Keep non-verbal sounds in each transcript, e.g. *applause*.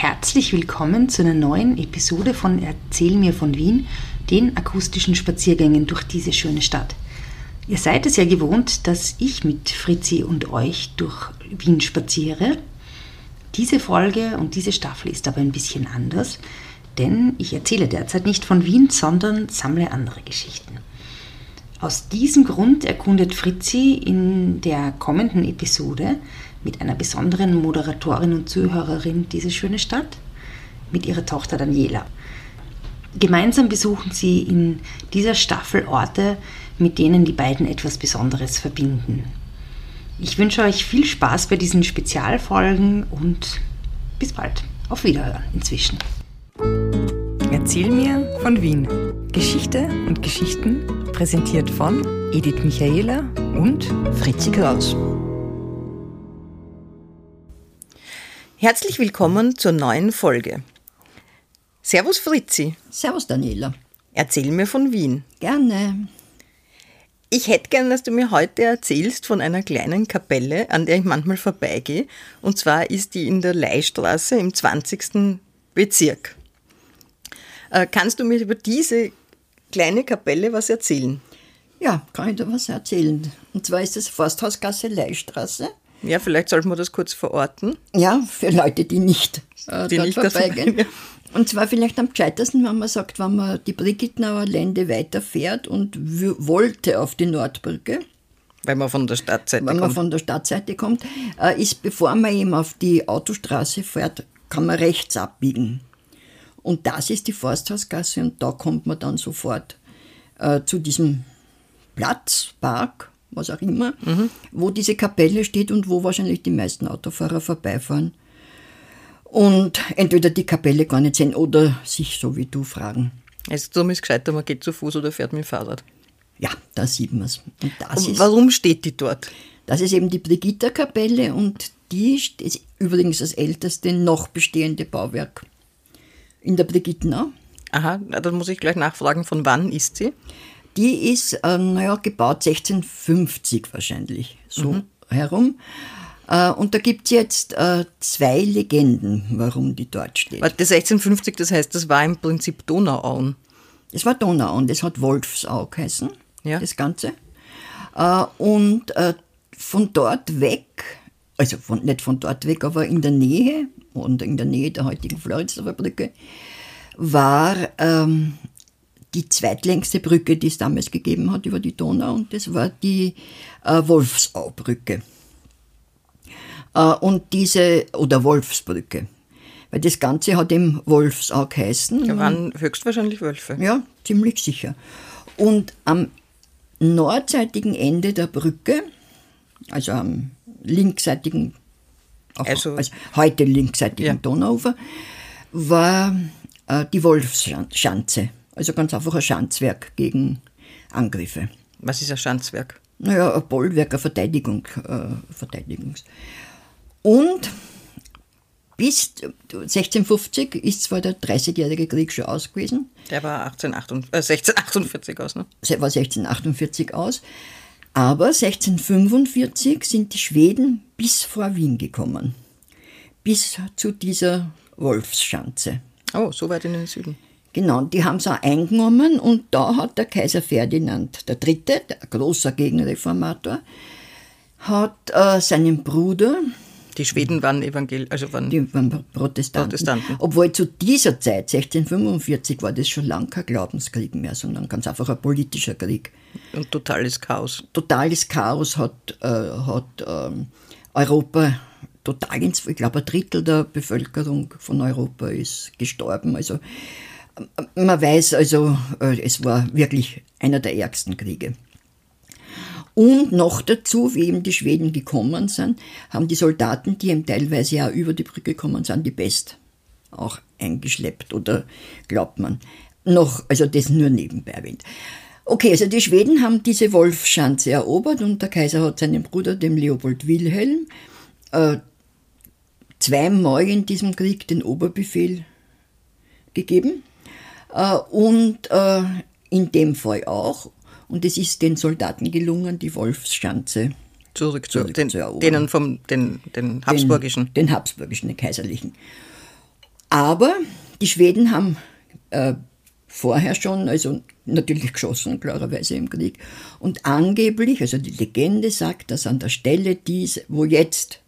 Herzlich willkommen zu einer neuen Episode von Erzähl mir von Wien, den akustischen Spaziergängen durch diese schöne Stadt. Ihr seid es ja gewohnt, dass ich mit Fritzi und euch durch Wien spaziere. Diese Folge und diese Staffel ist aber ein bisschen anders, denn ich erzähle derzeit nicht von Wien, sondern sammle andere Geschichten. Aus diesem Grund erkundet Fritzi in der kommenden Episode mit einer besonderen Moderatorin und Zuhörerin diese schöne Stadt, mit ihrer Tochter Daniela. Gemeinsam besuchen sie in dieser Staffel Orte, mit denen die beiden etwas Besonderes verbinden. Ich wünsche euch viel Spaß bei diesen Spezialfolgen und bis bald. Auf Wiederhören inzwischen. Erzähl mir von Wien. Geschichte und Geschichten präsentiert von Edith Michaela und Fritzi Kraus. Herzlich willkommen zur neuen Folge. Servus Fritzi. Servus Daniela. Erzähl mir von Wien. Gerne. Ich hätte gern, dass du mir heute erzählst von einer kleinen Kapelle, an der ich manchmal vorbeigehe. Und zwar ist die in der Leihstraße im 20. Bezirk. Äh, kannst du mir über diese kleine Kapelle was erzählen? Ja, kann ich dir was erzählen. Und zwar ist das Forsthausgasse Leihstraße. Ja, vielleicht sollten wir das kurz verorten. Ja, für Leute, die nicht, äh, die dort nicht vorbeigehen. Und zwar vielleicht am gescheitesten, wenn man sagt, wenn man die Brigittenauer Lände weiterfährt und wollte auf die Nordbrücke. Wenn man von der Stadtseite kommt. Wenn man von der Stadtseite kommt, äh, ist, bevor man eben auf die Autostraße fährt, kann man rechts abbiegen. Und das ist die Forsthausgasse und da kommt man dann sofort äh, zu diesem Platz, Park, was auch immer, mhm. wo diese Kapelle steht und wo wahrscheinlich die meisten Autofahrer vorbeifahren. Und entweder die Kapelle gar nicht sehen oder sich so wie du fragen. Also darum ist gescheiter, man geht zu Fuß oder fährt mit dem Fahrrad. Ja, da sieht man es. Und, und warum steht die dort? Das ist eben die Brigitta-Kapelle und die ist übrigens das älteste noch bestehende Bauwerk in der Brigittenau. Aha, dann muss ich gleich nachfragen, von wann ist sie? Die ist, äh, naja, gebaut 1650 wahrscheinlich, so mhm. herum. Äh, und da gibt es jetzt äh, zwei Legenden, warum die dort steht. Warte, 1650, das heißt, das war im Prinzip Donauauen. Das war Donauauen, das hat Wolfsau geheißen, ja. das Ganze. Äh, und äh, von dort weg, also von, nicht von dort weg, aber in der Nähe, und in der Nähe der heutigen Floridsdorfer Brücke, war ähm, die zweitlängste Brücke, die es damals gegeben hat über die Donau, und das war die äh, Wolfsaubrücke. Äh, und diese, oder Wolfsbrücke. Weil das Ganze hat eben Wolfsau geheißen. Da waren höchstwahrscheinlich Wölfe. Ja, ziemlich sicher. Und am nordseitigen Ende der Brücke, also am linksseitigen, also, also heute linksseitigen ja. Donauufer, war äh, die Wolfsschanze. Also ganz einfach ein Schanzwerk gegen Angriffe. Was ist ein Schanzwerk? Naja, ein Bollwerk, eine Verteidigung, äh, Verteidigungs. Und bis 1650 ist zwar der 30-jährige Krieg schon aus gewesen. Der war 1848, äh, 1648 aus, ne? War 1648 aus. Aber 1645 sind die Schweden bis vor Wien gekommen. Bis zu dieser Wolfsschanze. Oh, so weit in den Süden. Genau, die haben sie auch eingenommen und da hat der Kaiser Ferdinand III., der großer Gegenreformator, hat äh, seinen Bruder, die Schweden waren evangel also waren, die waren Protestanten. Protestanten. Obwohl zu dieser Zeit, 1645, war das schon lange kein Glaubenskrieg mehr, sondern ganz einfach ein politischer Krieg. Und totales Chaos. Totales Chaos hat, äh, hat äh, Europa total ins, ich glaube, ein Drittel der Bevölkerung von Europa ist gestorben. Also man weiß also, äh, es war wirklich einer der ärgsten Kriege. Und noch dazu, wie eben die Schweden gekommen sind, haben die Soldaten, die eben teilweise ja über die Brücke gekommen sind, die Pest auch eingeschleppt oder glaubt man. Noch, also das nur nebenbei erwähnt. Okay, also die Schweden haben diese Wolfschanze erobert und der Kaiser hat seinem Bruder, dem Leopold Wilhelm, äh, zweimal in diesem Krieg den Oberbefehl gegeben und äh, in dem Fall auch und es ist den Soldaten gelungen, die Wolfsschanze zurück, zurück zu, den, denen vom den, den Habsburgischen. Den, den Habsburgischen, den Kaiserlichen. Aber die Schweden haben äh, vorher schon, also natürlich geschossen, klarerweise im Krieg. Und angeblich, also die Legende sagt, dass an der Stelle, dies, wo jetzt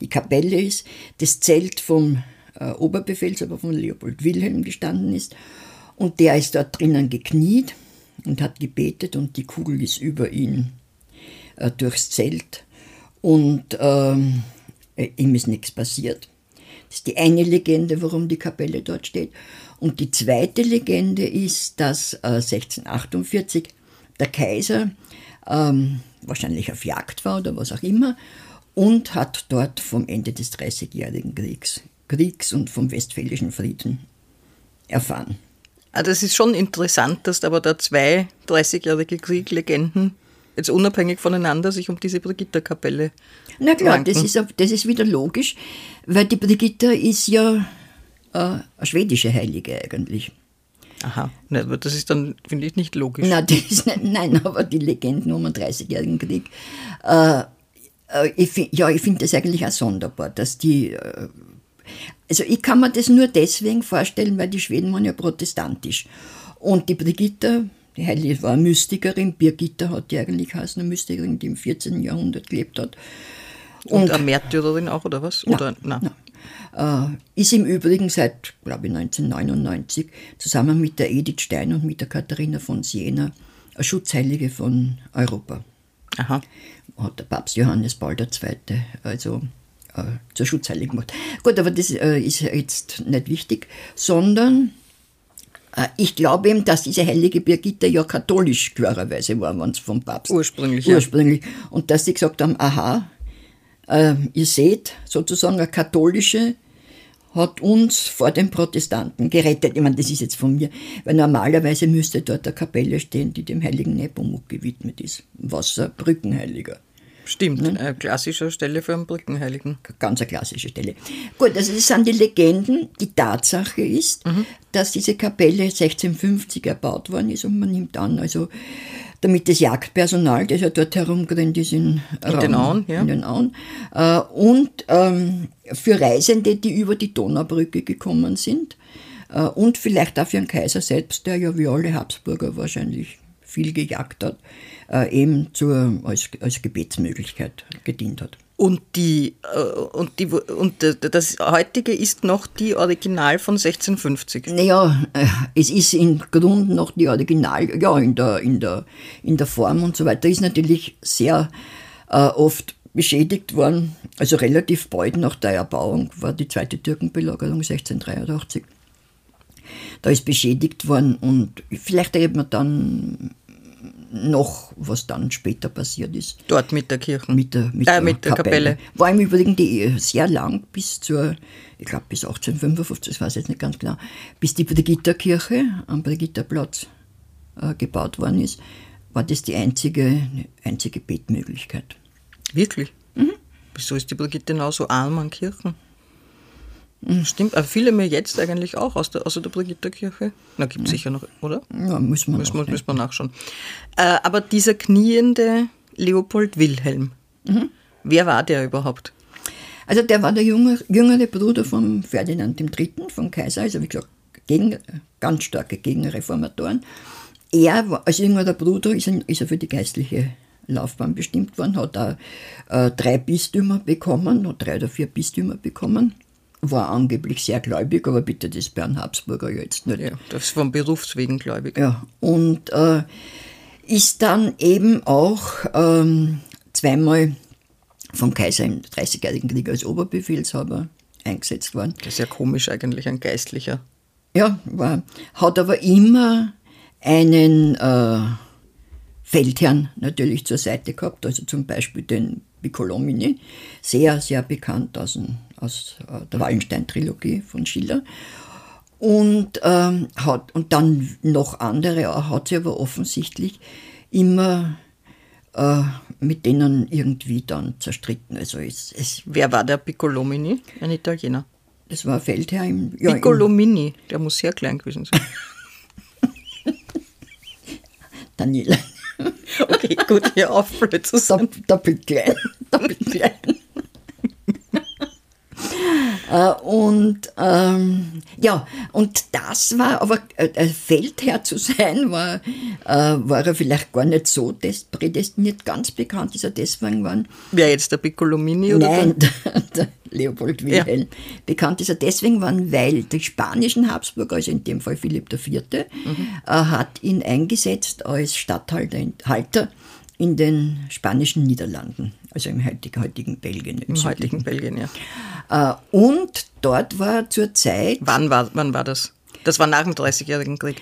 die Kapelle ist, das Zelt vom äh, Oberbefehlshaber von Leopold Wilhelm gestanden ist. Und der ist dort drinnen gekniet und hat gebetet und die Kugel ist über ihn äh, durchs Zelt. Und ähm, ihm ist nichts passiert. Das ist die eine Legende, warum die Kapelle dort steht. Und die zweite Legende ist, dass äh, 1648 der Kaiser ähm, wahrscheinlich auf Jagd war oder was auch immer und hat dort vom Ende des Dreißigjährigen Kriegs, Kriegs und vom Westfälischen Frieden erfahren. Ah, das ist schon interessant, dass aber da zwei 30-jährige Krieglegenden jetzt unabhängig voneinander sich um diese Brigitta-Kapelle Na klar, das ist, das ist wieder logisch, weil die Brigitta ist ja äh, eine schwedische Heilige eigentlich. Aha, aber das ist dann, finde ich, nicht logisch. Nein, nicht, nein, aber die Legenden um den 30-jährigen Krieg. Äh, äh, ich, ja, ich finde das eigentlich auch sonderbar, dass die. Äh, also ich kann mir das nur deswegen vorstellen, weil die Schweden waren ja protestantisch. Und die Brigitta, die Heilige war eine Mystikerin, Birgitta hat die eigentlich heißen, eine Mystikerin, die im 14. Jahrhundert gelebt hat. Und, und eine Märtyrerin auch, oder was? Oder, nein, nein. Äh, ist im Übrigen seit, glaube ich, 1999 zusammen mit der Edith Stein und mit der Katharina von Siena eine Schutzheilige von Europa. Aha. Hat der Papst Johannes Paul II. also zur Schutzheiligen gemacht. Gut, aber das äh, ist jetzt nicht wichtig, sondern äh, ich glaube eben, dass diese heilige Birgitta ja katholisch klarerweise war, wenn es vom Papst. Ursprünglich. Ursprünglich. Ja. Und dass sie gesagt haben, aha, äh, ihr seht sozusagen eine katholische hat uns vor den Protestanten gerettet. Ich meine, das ist jetzt von mir, weil normalerweise müsste dort eine Kapelle stehen, die dem heiligen Nepomuk gewidmet ist. Wasserbrückenheiliger. Stimmt, ne? eine klassische Stelle für einen Brückenheiligen. Ganz eine klassische Stelle. Gut, also das sind die Legenden. Die Tatsache ist, mhm. dass diese Kapelle 1650 erbaut worden ist und man nimmt an, also damit das Jagdpersonal, das ja dort herumgerannt ist in, in Raum, den Auen, ja. in den Auen äh, und ähm, für Reisende, die über die Donaubrücke gekommen sind äh, und vielleicht auch für den Kaiser selbst, der ja wie alle Habsburger wahrscheinlich viel gejagt hat, äh, eben zur, als, als Gebetsmöglichkeit gedient hat. Und, die, äh, und, die, und das heutige ist noch die Original von 1650? Naja, äh, es ist im Grunde noch die Original, ja, in der, in der, in der Form und so weiter, ist natürlich sehr äh, oft beschädigt worden. Also relativ bald nach der Erbauung war die zweite Türkenbelagerung 1683. Da ist beschädigt worden und vielleicht eben dann noch, was dann später passiert ist. Dort mit der Kirche? Mit der, mit äh, der, mit der Kapelle. Kapelle. War im Übrigen die, sehr lang bis zur, ich glaube bis 1855, das weiß ich jetzt nicht ganz genau, bis die Brigitta-Kirche am Brigitterplatz äh, gebaut worden ist, war das die einzige, einzige Betmöglichkeit. Wirklich? Mhm. Wieso ist die Brigitte genau so arm an Kirchen? Stimmt, aber viele mir jetzt eigentlich auch aus der, aus der Brigitta-Kirche. Na, gibt es sicher noch, oder? Ja, müssen wir, müssen, müssen wir nachschauen. Äh, aber dieser kniende Leopold Wilhelm, mhm. wer war der überhaupt? Also der war der junge, jüngere Bruder von Ferdinand III., vom Kaiser, also wie gesagt, gegen, ganz starke Gegenreformatoren. Er war, als jüngerer Bruder ist er, ist er für die geistliche Laufbahn bestimmt worden, hat da äh, drei Bistümer bekommen, drei oder vier Bistümer bekommen war angeblich sehr gläubig, aber bitte das Bern Habsburger jetzt nicht. Ja, das ist vom Berufswegen gläubig. Ja, und äh, ist dann eben auch ähm, zweimal vom Kaiser im Dreißigjährigen Krieg als Oberbefehlshaber eingesetzt worden. Das ist ja komisch eigentlich, ein Geistlicher. Ja, war, hat aber immer einen äh, Feldherrn natürlich zur Seite gehabt, also zum Beispiel den Piccolomini, sehr, sehr bekannt aus, dem, aus äh, der Wallenstein-Trilogie von Schiller. Und, ähm, hat, und dann noch andere, hat sie aber offensichtlich immer äh, mit denen irgendwie dann zerstritten. Also es, es Wer war der Piccolomini? Ein Italiener. Das war ein Feldherr im. Ja, Piccolomini, der muss sehr klein gewesen sein. *laughs* Daniela. Okay, gut, hier auf, blöd zu sein. Doppelt klein. Doppelt klein. Äh, und ähm, ja, und das war, aber äh, Feldherr zu sein, war, äh, war er vielleicht gar nicht so prädestiniert. Ganz bekannt ist er deswegen geworden. Wer jetzt, der Piccolomini oder Nein, der, *laughs* der Leopold Wilhelm. Ja. Bekannt ist er deswegen geworden, weil die spanischen Habsburger, also in dem Fall Philipp IV., mhm. äh, hat ihn eingesetzt als Statthalter in den spanischen Niederlanden, also im heutigen, heutigen Belgien. Im, Im heutigen Belgien, ja. Äh, und dort war zur Zeit. Wann war, wann war das? Das war nach dem Dreißigjährigen Krieg.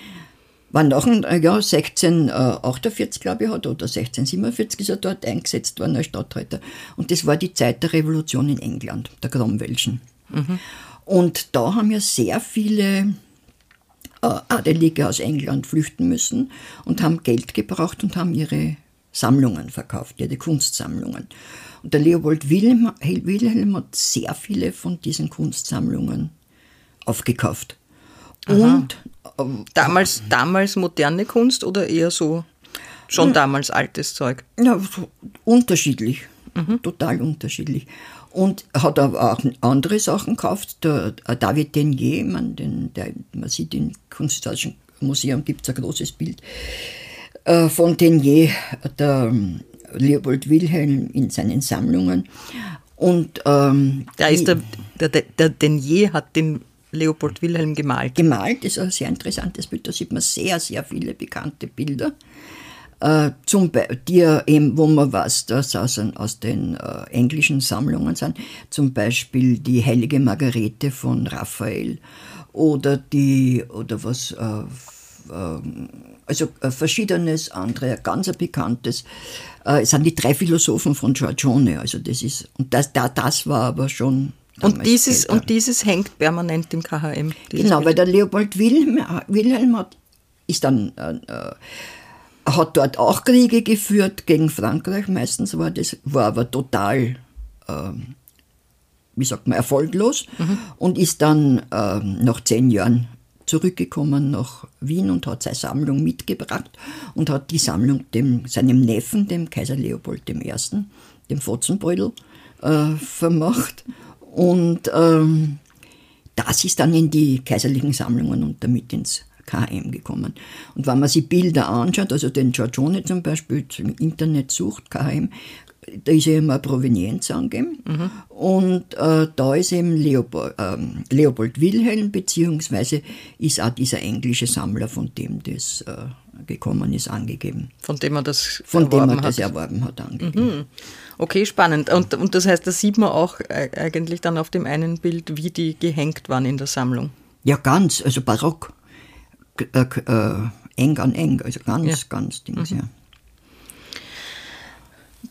War nach dem äh, Jahr 1648, glaube ich, hat, oder 1647 ist er dort eingesetzt worden als Statthalter. Und das war die Zeit der Revolution in England, der Cromwellschen. Mhm. Und da haben ja sehr viele äh, Adelige aus England flüchten müssen und haben Geld gebraucht und haben ihre Sammlungen verkauft, ihre Kunstsammlungen. Und der Leopold Wilhelm, Wilhelm hat sehr viele von diesen Kunstsammlungen aufgekauft. Aha. Und ähm, damals, damals moderne Kunst oder eher so schon damals altes Zeug? Ja, unterschiedlich. Mhm. Total unterschiedlich. Und hat aber auch andere Sachen gekauft. Der David Denier, man, den, der, man sieht im Kunsthistorischen Museum gibt es ein großes Bild äh, von Denier, der ähm, Leopold Wilhelm in seinen Sammlungen. Und, ähm, da ist der, der, der Denier hat den Leopold Wilhelm gemalt. Gemalt ist ein sehr interessantes Bild. Da sieht man sehr, sehr viele bekannte Bilder. Äh, zum die eben, wo man weiß, dass aus, aus den äh, englischen Sammlungen sind, zum Beispiel die Heilige Margarete von Raphael oder die, oder was, äh, also äh, verschiedenes andere, ganz ein bekanntes. Äh, es sind die drei Philosophen von Giorgione, also das ist, und das, das war aber schon und dieses, und dieses hängt permanent im KHM. Genau, weil der Leopold Wilhelm, Wilhelm hat, ist dann, äh, äh, hat dort auch Kriege geführt gegen Frankreich meistens, war das, war aber total, äh, wie sagt man, erfolglos mhm. und ist dann äh, nach zehn Jahren zurückgekommen nach Wien und hat seine Sammlung mitgebracht und hat die Sammlung dem, seinem Neffen, dem Kaiser Leopold I., dem Fotzenbeutel, äh, vermacht. Und ähm, das ist dann in die kaiserlichen Sammlungen und damit ins KM gekommen. Und wenn man sich Bilder anschaut, also den Giorgione zum Beispiel im Internet sucht, KM, da ist ja immer Provenienz angegeben. Mhm. Und äh, da ist eben Leopold, äh, Leopold, Wilhelm, beziehungsweise ist auch dieser englische Sammler, von dem das äh, gekommen ist, angegeben. Von dem er das Von dem er das erworben hat, angegeben. Mhm. Okay, spannend. Und, und das heißt, da sieht man auch äh, eigentlich dann auf dem einen Bild, wie die gehängt waren in der Sammlung. Ja, ganz, also barock. Äh, äh, eng an eng, also ganz, ja. ganz Dings, mhm. ja.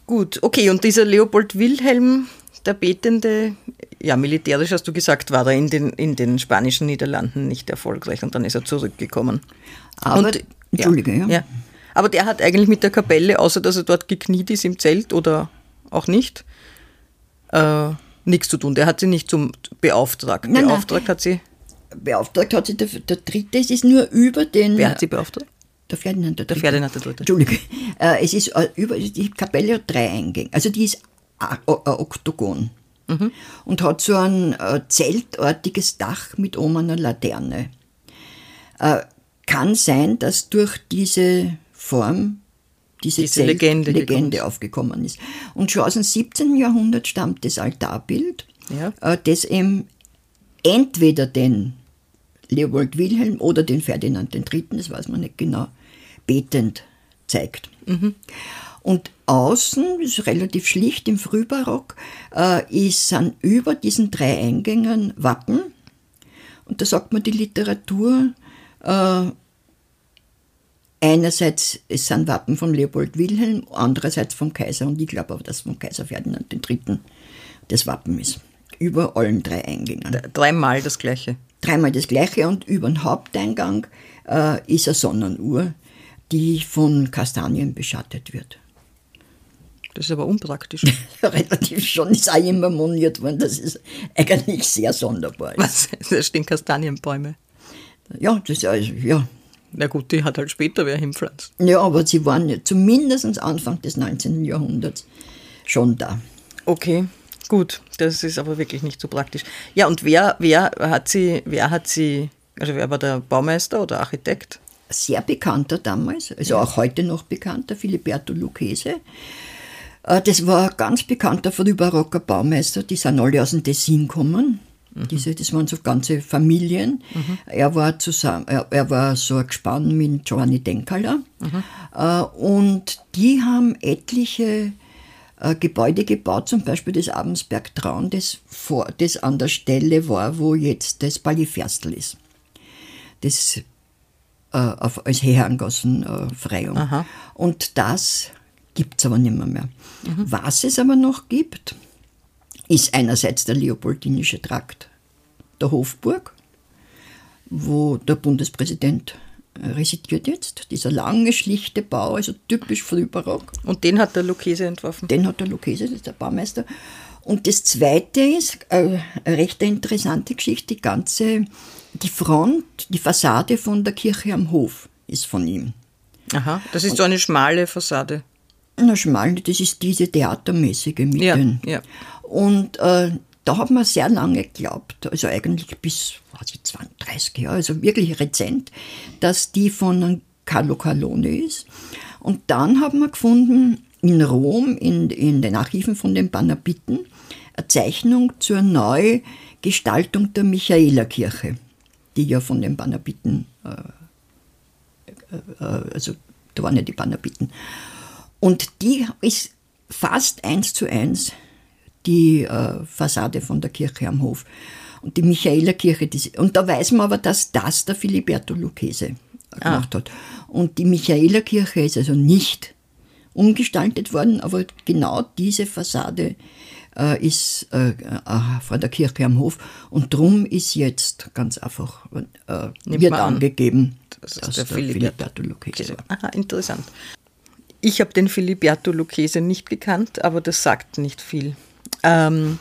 Gut, okay, und dieser Leopold Wilhelm, der Betende, ja, militärisch hast du gesagt, war er in den, in den spanischen Niederlanden nicht erfolgreich und dann ist er zurückgekommen. Aber, und, Entschuldige, ja. ja. Aber der hat eigentlich mit der Kapelle, außer dass er dort gekniet ist im Zelt oder auch nicht, äh, nichts zu tun. Der hat sie nicht zum beauftragt. Nein, beauftragt nein. hat sie. Beauftragt hat sie der, der Dritte, es ist nur über den. Wer hat sie beauftragt? Der Ferdinand der, der Ferdinand der Dritte. Entschuldige. Äh, es ist äh, über, die Kapelle hat drei Eingänge. Also die ist ein Oktogon. Mhm. Und hat so ein äh, zeltartiges Dach mit oben einer Laterne. Äh, kann sein, dass durch diese Form diese, diese Legende, Legende aufgekommen ist. Und schon aus dem 17. Jahrhundert stammt das Altarbild, ja. äh, das eben entweder den Leopold Wilhelm oder den Ferdinand III., das weiß man nicht genau, betend zeigt. Mhm. Und außen, ist relativ schlicht im Frühbarock, äh, ist, sind über diesen drei Eingängen Wappen. Und da sagt man die Literatur, äh, einerseits es sind Wappen von Leopold Wilhelm, andererseits vom Kaiser. Und ich glaube aber, dass vom Kaiser Ferdinand III. das Wappen ist. Über allen drei Eingängen. Dreimal das gleiche. Dreimal das gleiche und über den Haupteingang äh, ist eine Sonnenuhr, die von Kastanien beschattet wird. Das ist aber unpraktisch. *laughs* Relativ schon ist auch immer moniert worden, das ist eigentlich sehr sonderbar. Was? Da stehen Kastanienbäume. Ja, das ist also, ja. Na gut, die hat halt später wer hinpflanzt. Ja, aber sie waren ja zumindest Anfang des 19. Jahrhunderts schon da. Okay. Gut, das ist aber wirklich nicht so praktisch. Ja, und wer, wer hat sie, wer hat sie, also wer war der Baumeister oder Architekt? Sehr bekannter damals, also auch heute noch bekannter, Filiberto Lucchese. Äh, Das war ein ganz bekannter frühbarocker Baumeister, die sind alle aus dem Tessin gekommen. Diese, das waren so ganze Familien. Er, war zusammen, er, er war so ein Gespann mit Giovanni Denkala. Äh, Und die haben etliche äh, Gebäude gebaut, zum Beispiel das Abensberg Traun, das, vor, das an der Stelle war, wo jetzt das Balliferstl ist. Das äh, auf, als Herrengassenfreiung. Aha. Und das gibt es aber nicht mehr, mehr. Was es aber noch gibt, ist einerseits der Leopoldinische Trakt der Hofburg, wo der Bundespräsident äh, residiert jetzt. Dieser lange, schlichte Bau, also typisch frühbarock. Und den hat der Lucchese entworfen. Den hat der Lucchese, das ist der Baumeister. Und das Zweite ist, äh, eine recht interessante Geschichte, die ganze, die Front, die Fassade von der Kirche am Hof ist von ihm. Aha, das ist so eine schmale Fassade. Na, schmal, das ist diese theatermäßige mit Ja, den. ja. Und äh, da hat man sehr lange geglaubt, also eigentlich bis weiß ich, 20, 30 Jahre, also wirklich rezent, dass die von Carlo Carlone ist. Und dann hat man gefunden, in Rom, in, in den Archiven von den Banabiten, eine Zeichnung zur Neugestaltung der Michaelerkirche, die ja von den Banabiten, äh, äh, also da waren ja die Banabiten. Und die ist fast eins zu eins die äh, Fassade von der Kirche am Hof. Und die Michaelerkirche, die, und da weiß man aber, dass das der Filiberto Lucchese gemacht hat. Und die Michaelerkirche ist also nicht umgestaltet worden, aber genau diese Fassade äh, ist äh, äh, von der Kirche am Hof. Und drum ist jetzt ganz einfach, äh, wird an, angegeben, das dass ist der der Filiberto Lucchese war. Aha, interessant. Ich habe den Filiberto Lucchese nicht gekannt, aber das sagt nicht viel. Ähm,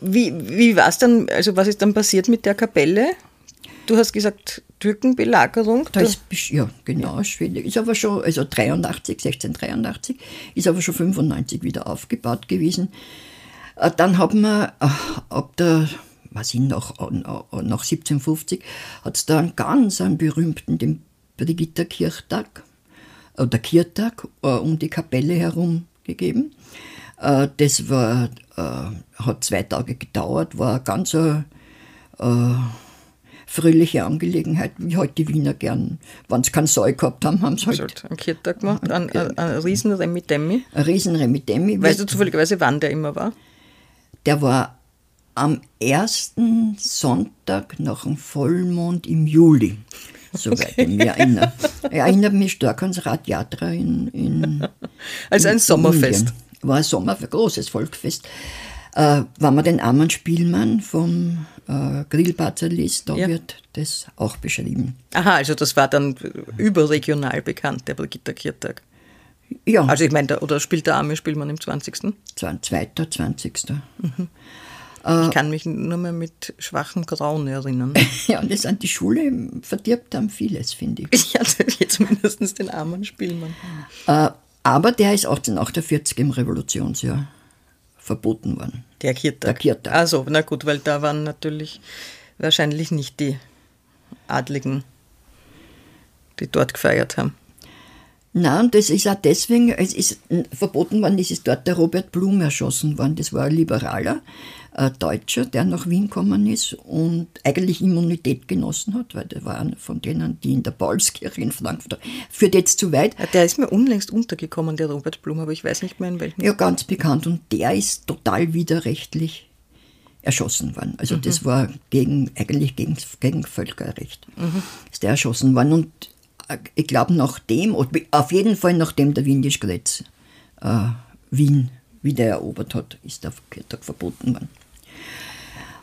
wie wie war es dann, also was ist dann passiert mit der Kapelle? Du hast gesagt, Türkenbelagerung. Da ist, ja, genau, Schwede. Ist aber schon, also 83, 1683, ist aber schon 95 wieder aufgebaut gewesen. Äh, Dann hat man, äh, ab der, was ich nach, nach 1750, hat es da einen ganz einen berühmten, den Brigitta-Kirchtag, oder Kirchtag, äh, um die Kapelle herum gegeben. Das war, hat zwei Tage gedauert, war eine ganz äh, fröhliche Angelegenheit, wie halt die Wiener gern, wenn sie keinen Saal gehabt haben, haben sie Also halt einen Kirchtag gemacht, ein, ein, ein riesen Remitemi. ein riesen Remitemi. Weißt du zufälligerweise, wann der immer war? Der war am ersten Sonntag nach dem Vollmond im Juli, soweit ich mich erinnere. Ich erinnere mich stark ans Radjatra in, in ein in Sommerfest. Indien. War ein Sommer, ein großes Volksfest. Äh, wenn man den armen Spielmann vom äh, liest, da Ja. wird das auch beschrieben. Aha, also das war dann überregional bekannt, der Brigitta Kirchtag. Ja, Also ich meine, der- oder spielt der arme Spielmann im 20. zwan- zweiter, 20. Ich kann mich nur mehr mit schwachem Grauen erinnern. *laughs* Ja, und das an die Schule verdirbt dann vieles, finde ich. Jetzt mindestens den armen Spielmann. Äh, aber der ist 1848 im Revolutionsjahr verboten worden. Der Kirchtag. Der Kirchtag. Also, na gut, weil da waren natürlich wahrscheinlich nicht die Adligen, die dort gefeiert haben. Nein, und das ist auch deswegen, es ist verboten worden, es ist dort der Robert Blum erschossen worden. Das war ein Liberaler, ein Deutscher, der nach Wien gekommen ist und eigentlich Immunität genossen hat, weil der war einer von denen, die in der Paulskirche in Frankfurt, führt jetzt zu weit, Ja, Der ist mir unlängst untergekommen, der Robert Blum, aber ich weiß nicht mehr in welchem. ja ganz bekannt und der ist total widerrechtlich erschossen worden. Also das war gegen, eigentlich gegen, gegen Völkerrecht. Ist der erschossen worden und ich glaube nachdem, oder auf jeden Fall nachdem der Windischgrätz äh, Wien wieder erobert hat, ist der Kirchtag verboten worden.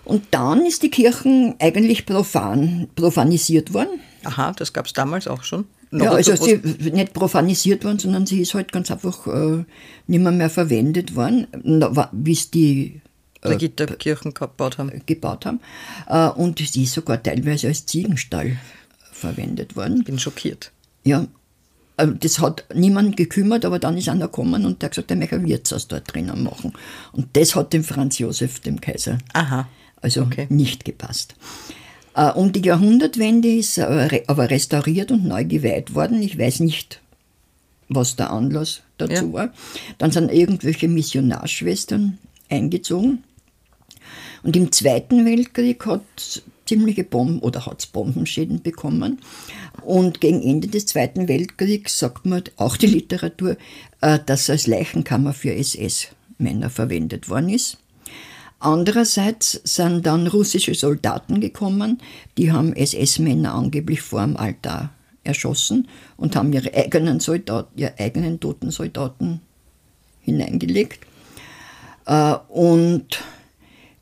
Und dann ist die Kirche eigentlich profan, profanisiert worden. Aha, das gab es damals auch schon. Ja, Noch also etwas- sie nicht profanisiert worden, sondern sie ist halt ganz einfach äh, nicht mehr, mehr verwendet worden, wa- bis die Brigitta Kirchen gebaut haben. gebaut haben. Äh, und sie ist sogar teilweise als Ziegenstall verwendet worden. Bin schockiert. Ja. äh, das hat niemand gekümmert, aber dann ist einer gekommen und der hat gesagt, der möchte ein Wirtshaus dort drinnen machen. Und das hat dem Franz Josef, dem Kaiser, Aha. also Okay. nicht gepasst. Äh, Um die Jahrhundertwende ist er aber restauriert und neu geweiht worden. Ich weiß nicht, was der Anlass dazu Ja. war. Dann sind irgendwelche Missionarschwestern eingezogen. Und im Zweiten Weltkrieg hat ziemliche Bomben oder hat Bombenschäden bekommen. Und gegen Ende des Zweiten Weltkriegs sagt man, auch die Literatur, äh, dass es als Leichenkammer für SS-Männer verwendet worden ist. Andererseits sind dann russische Soldaten gekommen, die haben SS-Männer angeblich vor dem Altar erschossen und haben ihre eigenen Soldaten, ihre eigenen toten Soldaten hineingelegt. Äh, Und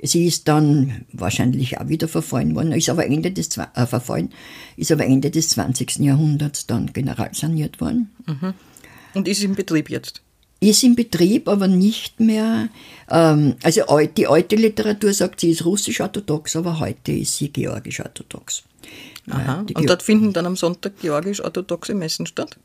sie ist dann wahrscheinlich auch wieder verfallen worden, ist aber Ende des, äh, verfallen, ist aber Ende des 20. Jahrhunderts dann generalsaniert worden. Und ist in Betrieb jetzt. Ist im Betrieb, aber nicht mehr, ähm, also die alte Literatur sagt, sie ist russisch-orthodox, aber heute ist sie georgisch-orthodox. Aha. die Und dort finden dann am Sonntag georgisch-orthodoxe Messen statt?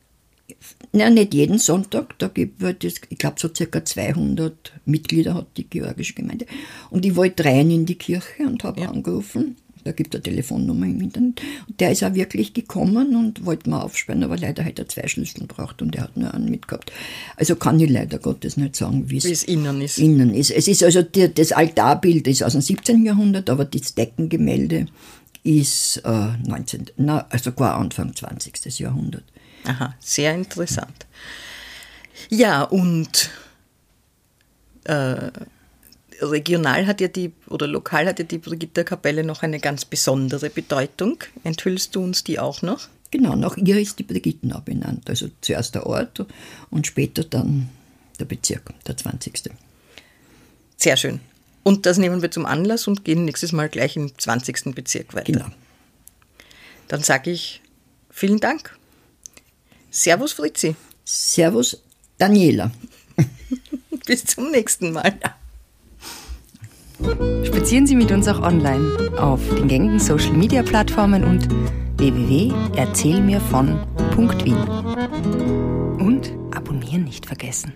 Nein, nicht jeden Sonntag. Da gibt es, ich glaube, so circa 200 Mitglieder hat die georgische Gemeinde. Und ich wollte rein in die Kirche und habe angerufen. Da gibt es eine Telefonnummer im Internet. Und der ist auch wirklich gekommen und wollte mal aufsperren, aber leider hat er zwei Schlüssel braucht und er hat nur einen mitgehabt. Also kann ich leider Gottes nicht sagen, wie es innen ist. innen ist. Es ist also die, das Altarbild ist aus dem 17. Jahrhundert, aber das Deckengemälde ist äh, 19. Na, also gar Anfang 20. Jahrhundert. Aha, sehr interessant. Ja, und äh, regional hat ja die, oder lokal hat ja die Brigitta-Kapelle noch eine ganz besondere Bedeutung. Enthüllst du uns die auch noch? Genau, nach ihr ist die Brigittenau benannt. Also zuerst der Ort und später dann der Bezirk, der 20. Sehr schön. Und das nehmen wir zum Anlass und gehen nächstes Mal gleich im 20. Bezirk weiter. Genau. Dann sage ich vielen Dank. Servus Fritzi. Servus, Daniela. *laughs* Bis zum nächsten Mal. Spazieren Sie mit uns auch online auf den gängigen Social Media Plattformen und www.erzählmirvon.wien. Und abonnieren nicht vergessen.